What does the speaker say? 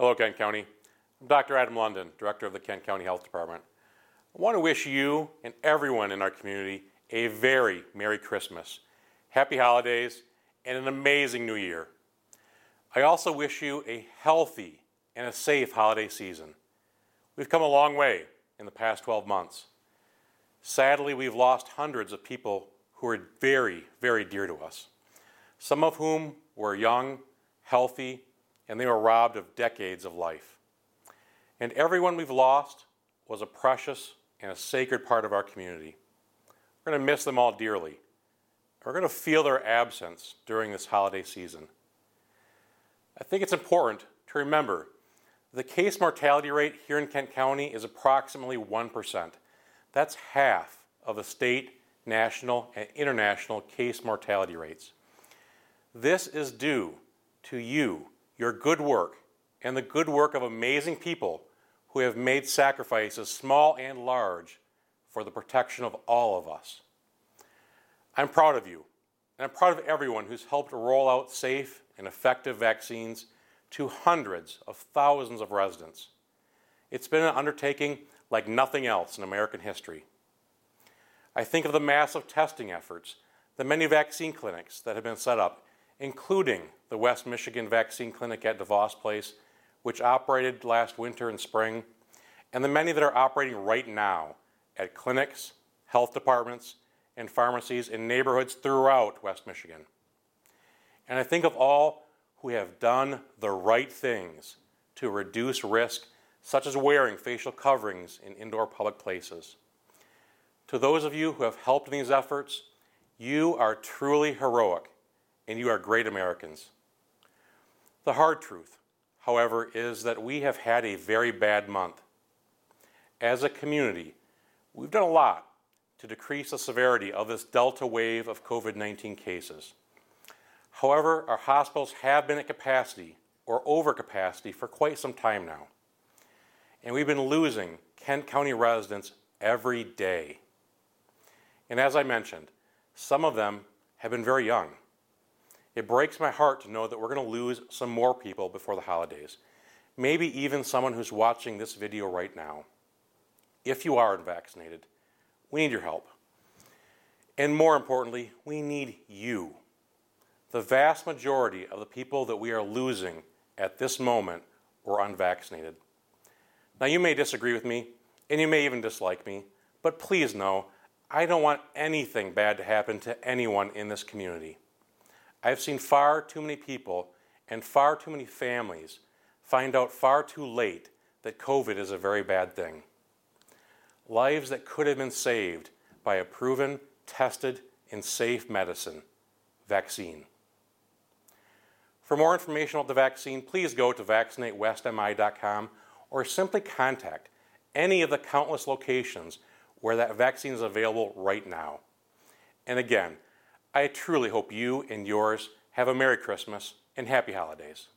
Hello, Kent County. I'm Dr. Adam London, Director of the Kent County Health Department. I want to wish you and everyone in our community a very Merry Christmas, Happy Holidays, and an amazing New Year. I also wish you a healthy and a safe holiday season. We've come a long way in the past 12 months. Sadly, we've lost hundreds of people who are very, very dear to us, some of whom were young, healthy, and they were robbed of decades of life. And everyone we've lost was a precious and a sacred part of our community. We're going to miss them all dearly. We're going to feel their absence during this holiday season. I think it's important to remember the case mortality rate here in Kent County is approximately 1%. That's half of the state, national, and international case mortality rates. This is due to you, your good work, and the good work of amazing people who have made sacrifices, small and large, for the protection of all of us. I'm proud of you, and I'm proud of everyone who's helped roll out safe and effective vaccines to hundreds of thousands of residents. It's been an undertaking like nothing else in American history. I think of the massive testing efforts, the many vaccine clinics that have been set up, including the West Michigan Vaccine Clinic at DeVos Place, which operated last winter and spring, and the many that are operating right now at clinics, health departments, and pharmacies in neighborhoods throughout West Michigan. And I think of all who have done the right things to reduce risk, such as wearing facial coverings in indoor public places. To those of you who have helped in these efforts, you are truly heroic and you are great Americans. The hard truth, however, is that we have had a very bad month. As a community, we've done a lot to decrease the severity of this Delta wave of COVID 19 cases. However, our hospitals have been at capacity or overcapacity for quite some time now. And we've been losing Kent County residents every day. And as I mentioned, some of them have been very young. It breaks my heart to know that we're going to lose some more people before the holidays. Maybe even someone who's watching this video right now. If you are unvaccinated, we need your help. And more importantly, we need you. The vast majority of the people that we are losing at this moment were unvaccinated. Now, you may disagree with me, and you may even dislike me, but please know I don't want anything bad to happen to anyone in this community. I've seen far too many people and far too many families find out far too late that COVID is a very bad thing. Lives that could have been saved by a proven, tested, and safe medicine vaccine. For more information about the vaccine, please go to vaccinatewestmi.com or simply contact any of the countless locations where that vaccine is available right now. And again, I truly hope you and yours have a Merry Christmas and Happy Holidays.